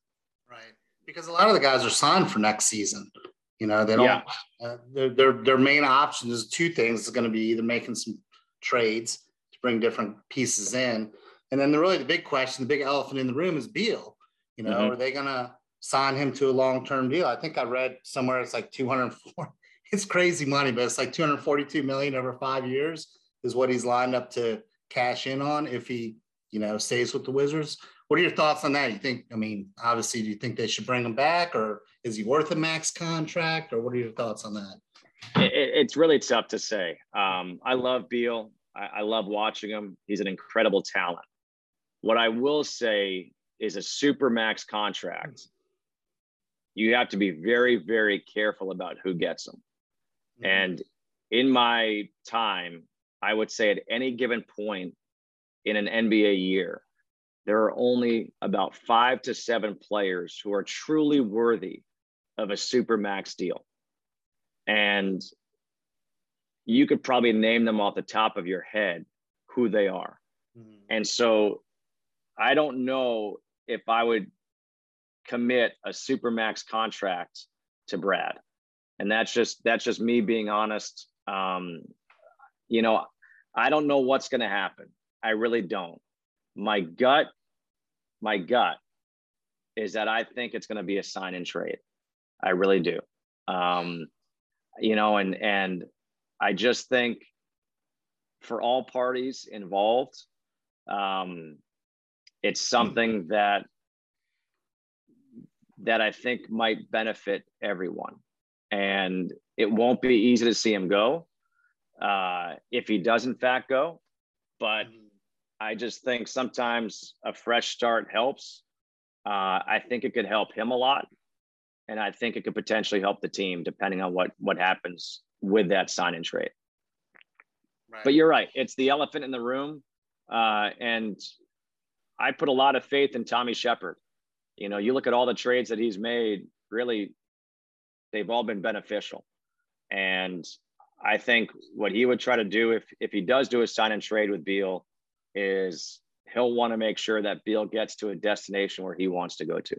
Right. Because a lot of the guys are signed for next season. You know, they don't, yeah. uh, their, their, their main option is two things. It's going to be either making some trades to bring different pieces in. And then the really the big question, the big elephant in the room is Beal. You know, mm-hmm. are they going to sign him to a long-term deal? I think I read somewhere it's like 204. It's crazy money, but it's like 242 million over five years is what he's lined up to cash in on if he, you know, stays with the Wizards. What are your thoughts on that? You think, I mean, obviously, do you think they should bring him back or is he worth a max contract or what are your thoughts on that? It, it's really tough to say. Um, I love Beal. I, I love watching him. He's an incredible talent. What I will say is a super max contract. You have to be very, very careful about who gets them. Mm-hmm. And in my time, I would say at any given point in an NBA year, there are only about five to seven players who are truly worthy of a super max deal. And you could probably name them off the top of your head who they are. Mm-hmm. And so I don't know if I would commit a super max contract to Brad. And that's just that's just me being honest. Um, you know, I don't know what's going to happen. I really don't. My gut, my gut is that I think it's going to be a sign and trade. I really do. Um, you know, and and I just think for all parties involved, um, it's something that that I think might benefit everyone. And it won't be easy to see him go uh, if he does in fact go. But I just think sometimes a fresh start helps. Uh, I think it could help him a lot, and I think it could potentially help the team depending on what what happens with that sign and trade. Right. But you're right; it's the elephant in the room, uh, and I put a lot of faith in Tommy Sheppard. You know, you look at all the trades that he's made; really, they've all been beneficial, and I think what he would try to do if if he does do a sign and trade with Beal is he'll want to make sure that Beal gets to a destination where he wants to go to.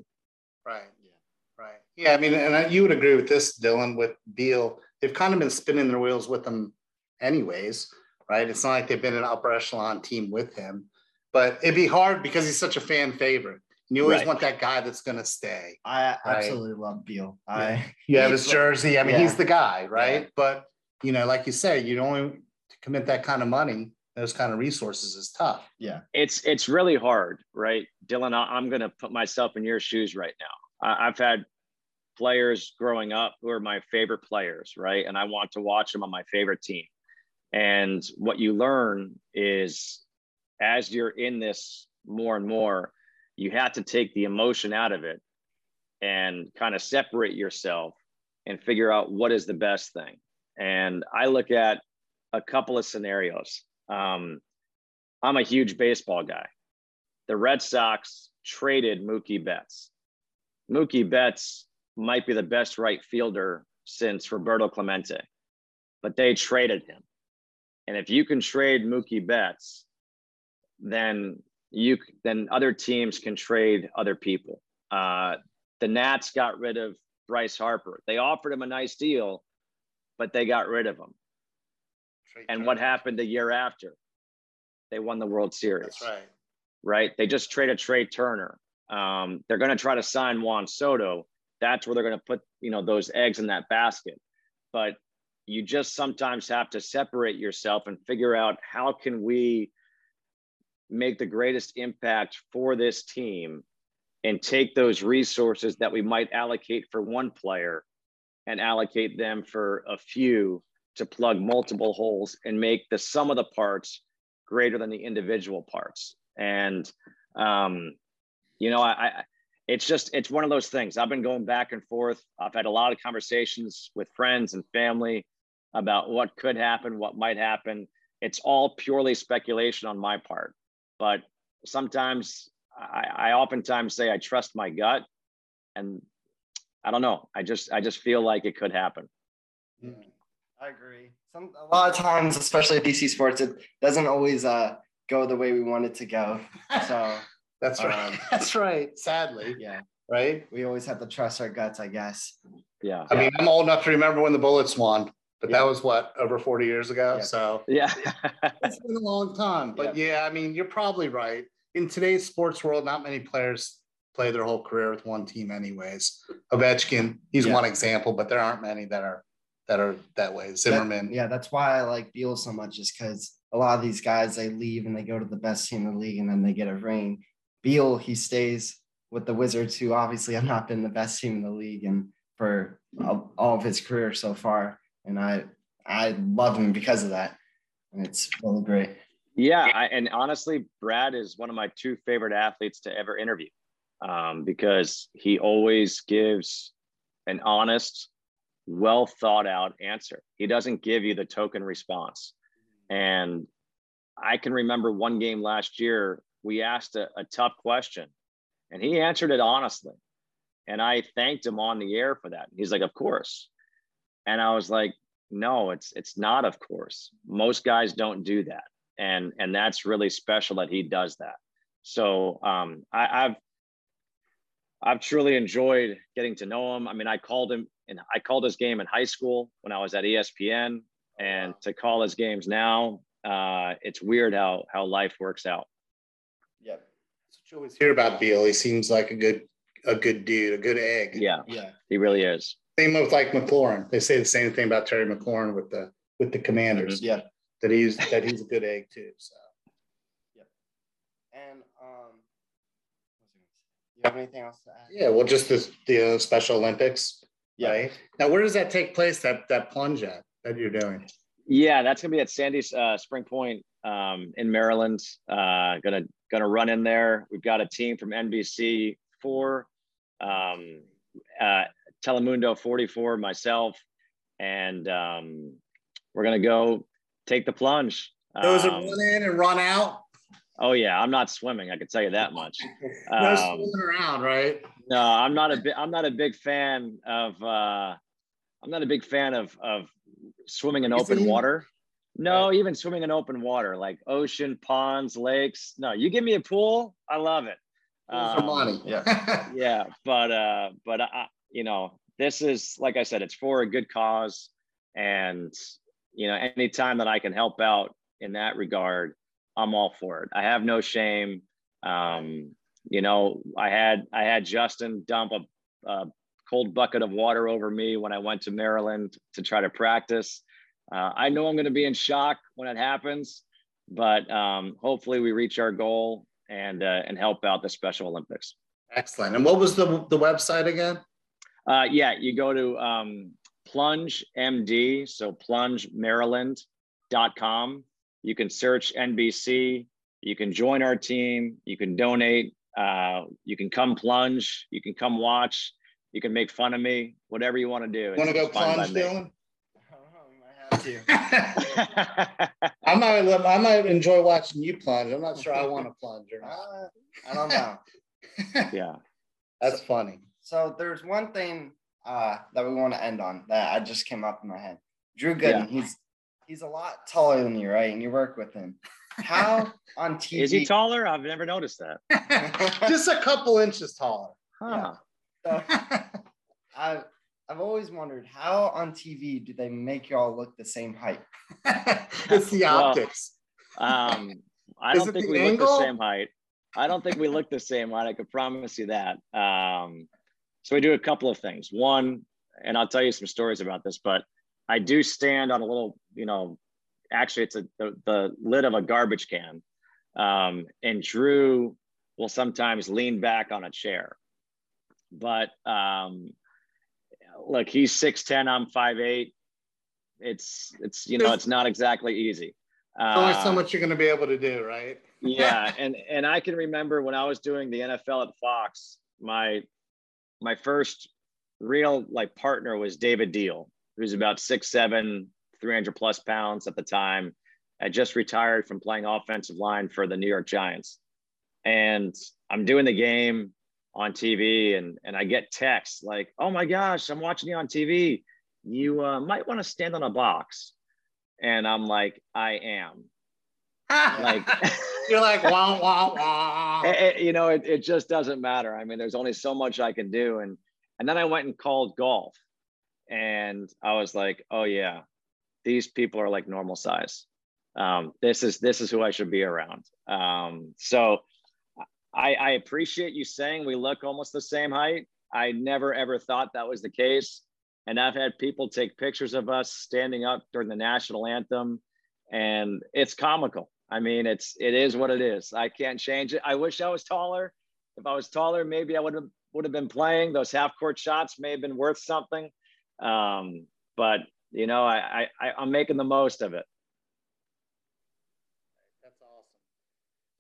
Right. Yeah. Right. Yeah. I mean, and you would agree with this, Dylan, with Beal. They've kind of been spinning their wheels with him, anyways. Right. It's not like they've been an upper echelon team with him, but it'd be hard because he's such a fan favorite. And you always right. want that guy that's going to stay. I absolutely right? love Beal. I you have his jersey. I mean, yeah. he's the guy, right? Yeah. But you know, like you say, you don't want to commit that kind of money, those kind of resources is tough. Yeah. It's it's really hard, right? Dylan, I'm gonna put myself in your shoes right now. I've had players growing up who are my favorite players, right? And I want to watch them on my favorite team. And what you learn is as you're in this more and more, you have to take the emotion out of it and kind of separate yourself and figure out what is the best thing. And I look at a couple of scenarios. Um, I'm a huge baseball guy. The Red Sox traded Mookie Betts. Mookie Betts might be the best right fielder since Roberto Clemente, but they traded him. And if you can trade Mookie Betts, then you then other teams can trade other people. Uh, the Nats got rid of Bryce Harper. They offered him a nice deal, but they got rid of him. Trade and what happened the year after? They won the World Series. That's right. Right. They just traded Trea Turner. Um, they're going to try to sign Juan Soto. That's where they're going to put you know those eggs in that basket. But you just sometimes have to separate yourself and figure out how can we make the greatest impact for this team and take those resources that we might allocate for one player and allocate them for a few to plug multiple holes and make the sum of the parts greater than the individual parts. And um, you know, I, I it's just it's one of those things. I've been going back and forth. I've had a lot of conversations with friends and family about what could happen, what might happen. It's all purely speculation on my part. But sometimes I, I oftentimes say I trust my gut and I don't know. I just I just feel like it could happen. I agree. Some a lot of times, especially at DC Sports, it doesn't always uh, go the way we want it to go. So That's right. Um, That's right. Sadly, yeah, right? we always have to trust our guts, I guess. Yeah. I mean, I'm old enough to remember when the Bullets won, but Yeah. that was what over 40 years ago. Yeah. So Yeah. it's been a long time. But yeah. I mean, you're probably right. In today's sports world, not many players play their whole career with one team, anyways. Ovechkin, he's Yeah. one example, but there aren't many that are that are that way. Zimmerman. That- yeah, that's why I like Beal so much, is because a lot of these guys they leave and they go to the best team in the league and then they get a ring. Beal he stays with the Wizards, who obviously have not been the best team in the league and for all all of his career so far. And I I love him because of that, and it's really great. Yeah, I, and honestly, Brad is one of my two favorite athletes to ever interview um, because he always gives an honest, well thought out answer. He doesn't give you the token response. And I can remember one game last year, we asked a, a tough question and he answered it honestly. And I thanked him on the air for that. He's like, Of course. And I was like, No, it's it's not of course. Most guys don't do that and and that's really special that he does that. So um, I, I've I've truly enjoyed getting to know him. I mean, I called him and I called his game in high school when I was at ESPN, and to call his games now, uh, it's weird how how life works out. Yeah, That's what you always hear about Beal. He seems like a good a good dude, a good egg. Yeah, Yeah. he really is. Same with like McLaurin. They say the same thing about Terry McLaurin with the with the Commanders. Yeah. That he's that he's a good egg too. So Yep. And um, you have anything else to add? yeah, well, just the the uh, Special Olympics. Yeah. Right now, where does that take place? That that plunge at that you're doing? Yeah, that's gonna be at Sandy's uh, Spring Point um, in Maryland. Uh, gonna gonna run in there. We've got a team from NBC four, um, uh, Telemundo forty four, myself, and um, we're gonna go take the plunge. Those are Um, run in and run out. oh yeah, I'm not swimming. I can tell you that much. no Um, swimming around, right? No, I'm not a big. I'm not a big fan of. Uh, I'm not a big fan of of swimming in open Easy. water. No, even swimming in open water, like ocean, ponds, lakes. No, you give me a pool, I love it. For Um, money. yeah. yeah, but uh, but I, you know, this is like I said, it's for a good cause, and you know, anytime that I can help out in that regard, I'm all for it. I have no shame. Um, you know, I had I had Justin dump a, a cold bucket of water over me when I went to Maryland to try to practice. Uh, I know I'm going to be in shock when it happens, but um, hopefully we reach our goal and uh, and help out the Special Olympics. Excellent. And what was the the website again? Uh, yeah, you go to um, Plunge MD, so plungemaryland.com. You can search NBC. You can join our team. You can donate. Uh, you can come plunge. You can come watch. You can make fun of me. Whatever you want to do. Want to go It's fine by plunge. Dylan? I don't know, we might have to. I might I might enjoy watching you plunge. I'm not sure I want to plunge or not. I don't know. yeah. That's funny. So there's one thing uh, that we want to end on that I just came up in my head. Drew Gooden, he's he's a lot taller than you, right? And you work with him. How on TV? Is he taller? I've never noticed that. Just a couple inches taller. Huh. So, I've I've always wondered how on TV do they make y'all look the same height? it's the Well, optics. Um, I don't think the we look the same height. I don't think we look the same height. I could promise you that. Um, so we do a couple of things. One, and I'll tell you some stories about this, but I do stand on a little, you know, actually it's a, the, the lid of a garbage can. Um, and Drew will sometimes lean back on a chair. But um, look, he's 6'10, I'm 5'8. It's it's you know, it's not exactly easy. Uh, only so much you're gonna be able to do, right? yeah, and and I can remember when I was doing the NFL at Fox, my my first real like partner was David Diehl, who's about six seven, 300 plus pounds at the time. I just retired from playing offensive line for the New York Giants. And I'm doing the game on TV and, and I get texts like, oh my gosh, I'm watching you on TV. You uh, might want to stand on a box. And I'm like, I am. Like you're like wow wow wow you know it, it just doesn't matter. I mean there's only so much i can do. And and then i went and called golf. And i was like oh yeah these people are like normal size. Um, this is this is who i should be around. Um, so I, I appreciate you saying we look almost the same height. I never ever thought that was the case. And i've had people take pictures of us standing up during the national anthem. And it's comical I mean, it's it is what it is. I can't change it. I wish I was taller. If I was taller, maybe I would have would have been playing. Those half court shots may have been worth something. Um, but you know, I, I I'm making the most of it. That's awesome.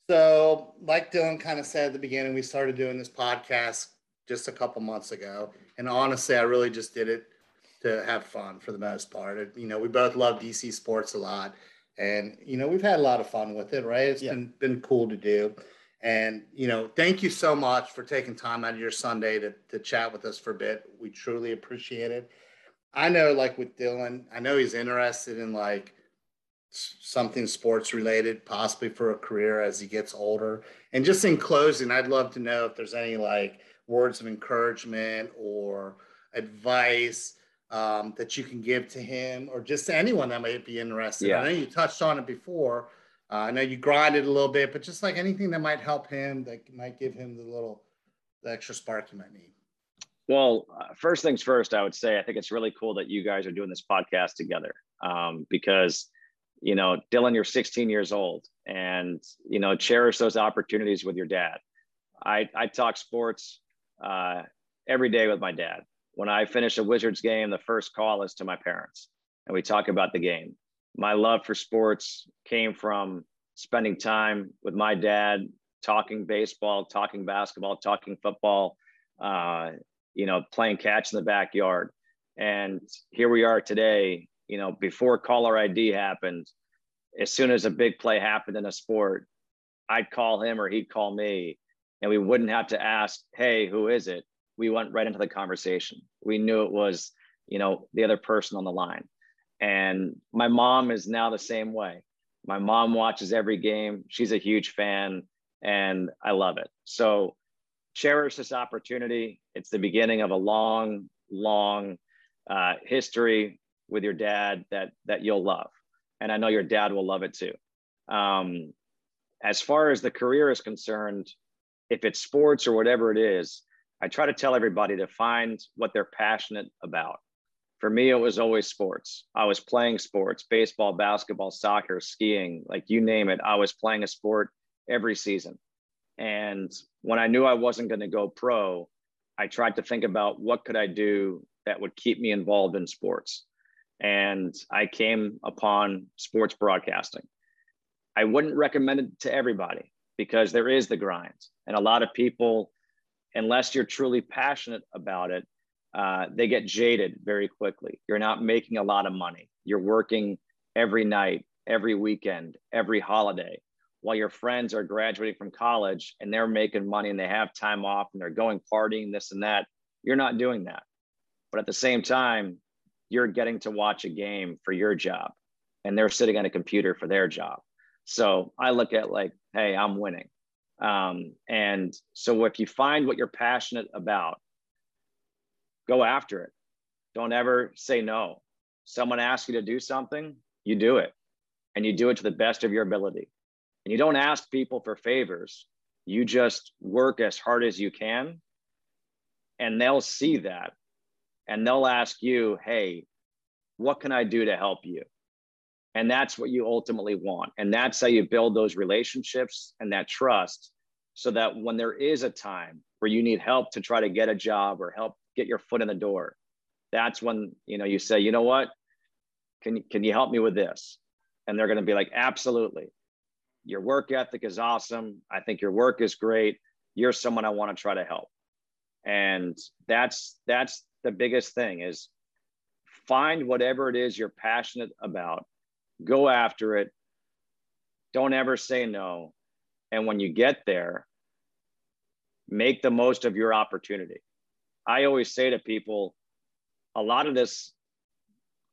So, like Dylan kind of said at the beginning, we started doing this podcast just a couple months ago, and honestly, I really just did it to have fun for the most part. You know, we both love DC sports a lot and you know we've had a lot of fun with it right? It's yeah. been been cool to do. And you know thank you so much for taking time out of your sunday to, to chat with us for a bit. We truly appreciate it. I know like with dylan i know he's interested in like something sports related possibly for a career as he gets older. And just in closing i'd love to know if there's any like words of encouragement or advice um, that you can give to him or just to anyone that might be interested? Yeah. I know you touched on it before. Uh, I know you grinded a little bit, but just like anything that might help him, that might give him the little the extra spark he might need. Well, uh, first things first, I would say I think it's really cool that you guys are doing this podcast together um, because, you know, Dylan, you're 16 years old, and you know, cherish those opportunities with your dad. I I talk sports uh, every day with my dad when I finish a Wizards game, the first call is to my parents and we talk about the game. My love for sports came from spending time with my dad, talking baseball, talking basketball, talking football, uh, you know, playing catch in the backyard. And here we are today, you know, before caller ID happened, as soon as a big play happened in a sport, I'd call him or he'd call me, and we wouldn't have to ask, hey, who is it? We went right into the conversation. We knew it was, you know, the other person on the line. And my mom is now the same way. My mom watches every game. She's a huge fan and I love it. So cherish this opportunity. It's the beginning of a long, long uh, history with your dad that that you'll love, and I know your dad will love it too. Um, as far as the career is concerned, if it's sports or whatever it is, I try to tell everybody to find what they're passionate about. For me, it was always sports. I was playing sports, baseball, basketball, soccer, skiing, like you name it. I was playing a sport every season. And when I knew I wasn't going to go pro, I tried to think about what could I do that would keep me involved in sports. And I came upon sports broadcasting. I wouldn't recommend it to everybody because there is the grind. And a lot of people unless you're truly passionate about it, uh, they get jaded very quickly. You're not making a lot of money. You're working every night, every weekend, every holiday, while your friends are graduating from college and they're making money and they have time off and they're going partying, this and that. You're not doing that. But at the same time, you're getting to watch a game for your job and they're sitting on a computer for their job. So I look at like, hey, I'm winning. Um, and so if you find what you're passionate about, go after it. Don't ever say no. Someone asks you to do something, you do it, and you do it to the best of your ability. And you don't ask people for favors. You just work as hard as you can, and they'll see that. And they'll ask you, hey, what can I do to help you? And that's what you ultimately want. And that's how you build those relationships and that trust so that when there is a time where you need help to try to get a job or help get your foot in the door, that's when you know you say, you know what, can can you help me with this? And they're going to be like, absolutely. Your work ethic is awesome. I think your work is great. You're someone I want to try to help. And that's that's the biggest thing is find whatever it is you're passionate about. Go after it. Don't ever say no. And when you get there, make the most of your opportunity. I always say to people, a lot of this,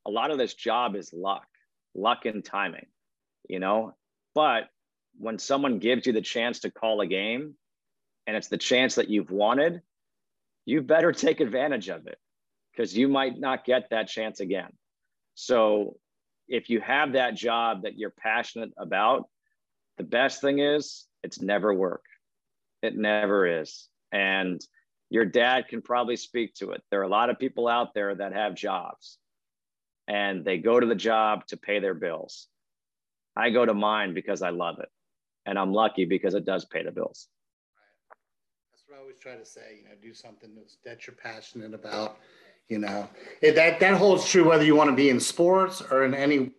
a lot of this job is luck, luck and timing, you know. But when someone gives you the chance to call a game and it's the chance that you've wanted, you better take advantage of it because you might not get that chance again. So if you have that job that you're passionate about, the best thing is it's never work. It never is. And your dad can probably speak to it. There are a lot of people out there that have jobs and they go to the job to pay their bills. I go to mine because I love it. And I'm lucky because it does pay the bills. That's what I always try to say, you know, do something that you're passionate about. You know, it, that, that holds true whether you want to be in sports or in any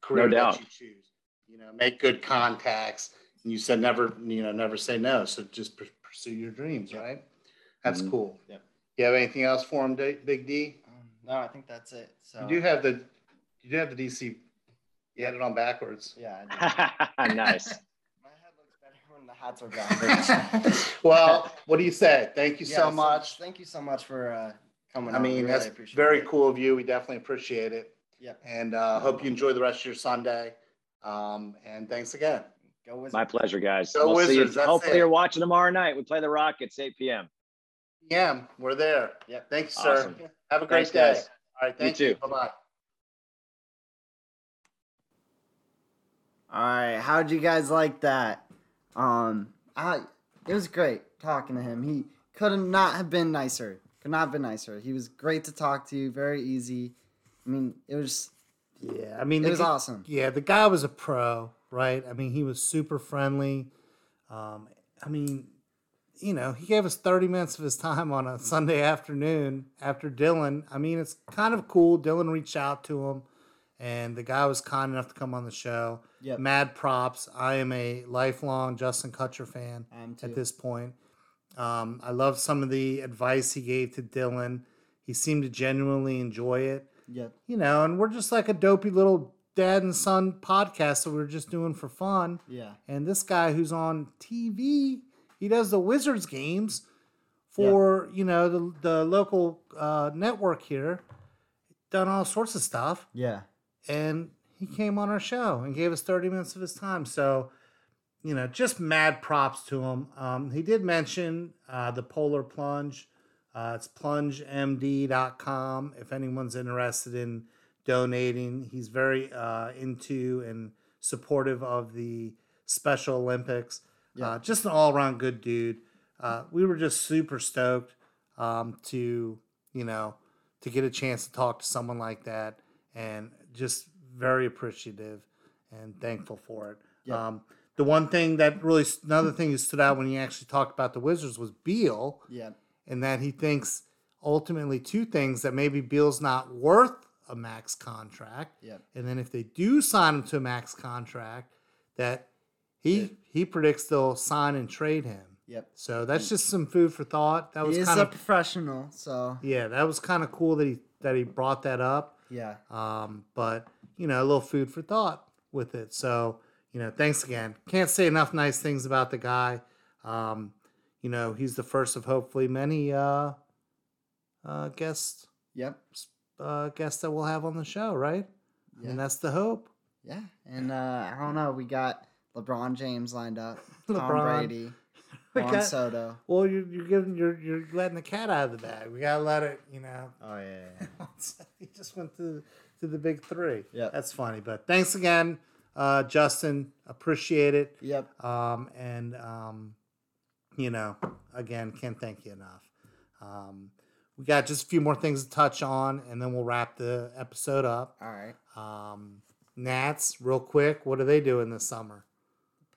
career No doubt. that you choose. You know, make good contacts. And you said never, you know, never say no. So just pur- pursue your dreams, right? That's Mhm. cool. Yep. You have anything else for him, D- Big D? Um, no, I think that's it. So You do have the, you do have the DC. You had it on backwards. yeah. I do. nice. My head looks better when the hats are backwards. well, what do you say? Thank you Yeah, so much. Thank you so much for uh, coming. I on. We mean, really that's appreciate very it. cool of you. We definitely appreciate it. Yeah. And uh, hope you enjoy the rest of your Sunday. Um, and thanks again. Go with My pleasure, guys. Go we'll see you. Wizards, Hopefully, it. you're watching tomorrow night. We play the Rockets 8 p.m. Yeah, we're there. Yeah. Thank you, sir. Awesome. Have a great Thanks, day. guys. All right. Thank you. too. Bye bye. All right, how'd you guys like that? Um, I it was great talking to him. He could not have been nicer. Could not have been nicer. He was great to talk to. Very easy. I mean, it was Yeah, I mean, it was awesome. Yeah, the guy was a pro, right? I mean, he was super friendly. Um, I mean, you know, he gave us 30 minutes of his time on a Sunday afternoon after Dylan. I mean, it's kind of cool. Dylan reached out to him, and the guy was kind enough to come on the show. Yep. Mad props. I am a lifelong Justin Kutcher fan I am too. at this point. Um, I love some of the advice he gave to Dylan. He seemed to genuinely enjoy it Yep. you know, and we're just like a dopey little dad and son podcast that we're just doing for fun. Yeah. And this guy who's on TV, he does the Wizards games for you know the the local uh, network here, done all sorts of stuff, Yeah. and he came on our show and gave us thirty minutes of his time. So. You know, just mad props to him. Um, he did mention uh, the Polar Plunge. Uh, it's plungemd.com if anyone's interested in donating. He's very uh, into and supportive of the Special Olympics. Uh, just an all around good dude. Uh, we were just super stoked um, to, you know, to get a chance to talk to someone like that and just very appreciative and thankful for it. Yeah. Um, the one thing that really, another thing that stood out when he actually talked about the Wizards was Beal Yeah. and that he thinks ultimately two things that maybe Beal's not worth a max contract, Yeah. and then if they do sign him to a max contract, that he he predicts they'll sign and trade him. Yep. So that's just some food for thought. That was He kind a of professional, so yeah, that was kind of cool that he that he brought that up. yeah. Um, but you know, a little food for thought with it. So you know, thanks again. Can't say enough nice things about the guy. Um, you know, he's the first of hopefully many uh, uh, guests Yep. uh, guests that we'll have on the show, right? Yeah. And that's the hope. Yeah. And uh, I don't know. We got LeBron James lined up. Tom LeBron. Brady. Juan got- Soto. Well, you're, you're giving you're you're letting the cat out of the bag. We gotta let it, you know. Oh yeah. yeah. he just went to to the big three. Yeah. that's funny. But thanks again, uh, Justin. Appreciate it. Yep. Um, and um, you know, again, can't thank you enough. Um, we got just a few more things to touch on, and then we'll wrap the episode up. All right. Um, Nats, real quick. What are they doing this summer?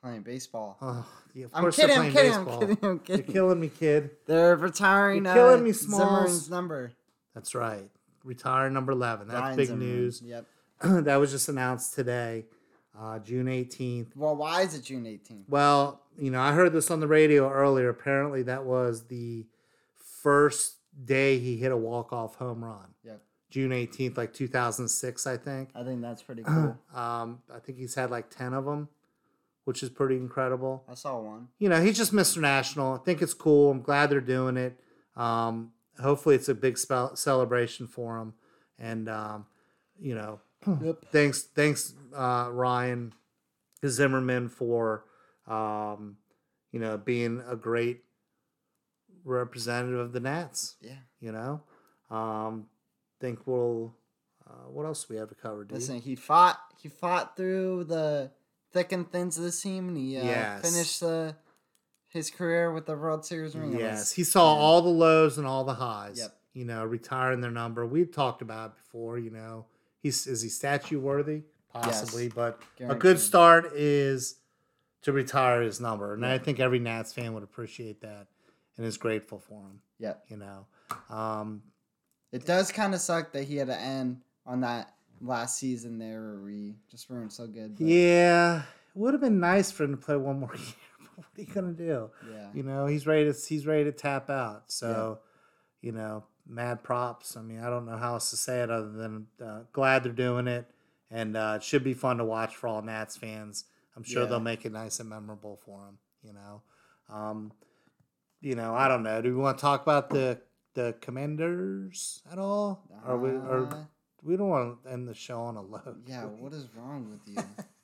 Playing baseball. Oh, yeah, of I'm course kidding, they're I'm playing kidding, I'm kidding, I'm You're killing me, kid. They're retiring You're killing uh, me, Smalls. Number. That's right. Retire number 11. That's Ryan big Zimmerman. news. Yep. that was just announced today, uh, June 18th. Well, why is it June 18th? Well, you know, I heard this on the radio earlier. Apparently, that was the first day he hit a walk-off home run. Yep. June 18th, like 2006, I think. I think that's pretty cool. Um, I think he's had like 10 of them, which is pretty incredible. I saw one. You know, he's just Mr. National. I think it's cool. I'm glad they're doing it. Um, hopefully, it's a big spell- celebration for him. And, um, you know, Yep. thanks, thanks, uh, Ryan Zimmerman for, um, you know, being a great representative of the Nats. Yeah. You know, um, think we'll. Uh, what else do we have to cover? dude? Listen, he fought. He fought through the thick and thins of the team, and he uh, Yes. finished the his career with the World Series ring. Yes, he saw yeah. all the lows and all the highs. Yep. You know, retiring their number. We've talked about it before. You know, he's is he statue worthy? Possibly, Yes. but a good start is to retire his number, and I think every Nats fan would appreciate that and is grateful for him. Yeah, You know, um, It does kind of suck that he had to end on that last season there where we just weren't so good. but yeah, it would have been nice for him to play one more year. But what are you gonna do? yeah. You know, he's ready to he's ready to tap out. So, you know, mad props. I mean, I don't know how else to say it other than uh, glad they're doing it, and uh, it should be fun to watch for all Nats fans. I'm sure Yeah. they'll make it nice and memorable for them. You know, um, you know, I don't know. Do we want to talk about the the Commanders at all, or we Uh, or we don't want to end the show on a low? yeah, what is wrong with you?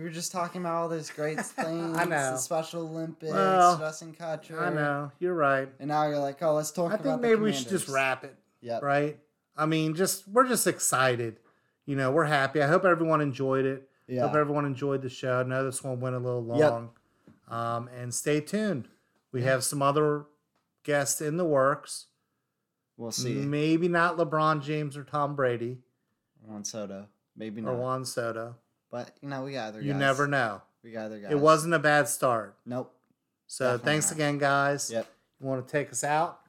we were just talking about all these great things. I know. The Special Olympics, Well, Justin Kutcher. I know you're right. And now you're like, oh, let's talk I think maybe we should just wrap it. Yeah. right? I mean, just we're just excited. You know, we're happy. I hope everyone enjoyed it. Yeah. Hope everyone enjoyed the show. I know this one went a little Yep. long. Um, and stay tuned. We have some other guests in the works. We'll see. Maybe not LeBron James or Tom Brady Juan Soto. Maybe or not. Juan Soto. But, you know, we got other You guys. never know. We got other guys. It wasn't a bad start. Nope. So Definitely thanks not. again, guys. Yep. You want to take us out?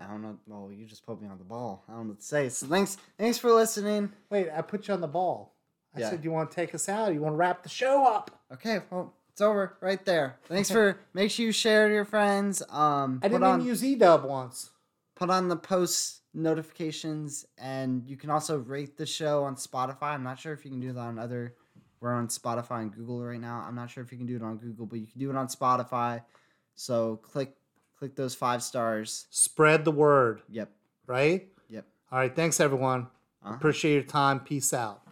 I don't know. Well, you just put me on the ball. I don't know what to say. So thanks, thanks for listening. Wait, I put you on the ball. I Yeah. said you want to take us out. You want to wrap the show up. Okay, well, it's over right there. Thanks for. Make sure you share to your friends. Um, I didn't on even use Edub once. put on the post notifications, and you can also rate the show on Spotify. I'm not sure if you can do that on other. We're on Spotify and Google right now. I'm not sure if you can do it on Google, but you can do it on Spotify. So click click those five stars. Spread the word, Yep. right? Yep. All right. Thanks, everyone. Uh-huh. Appreciate your time. Peace out.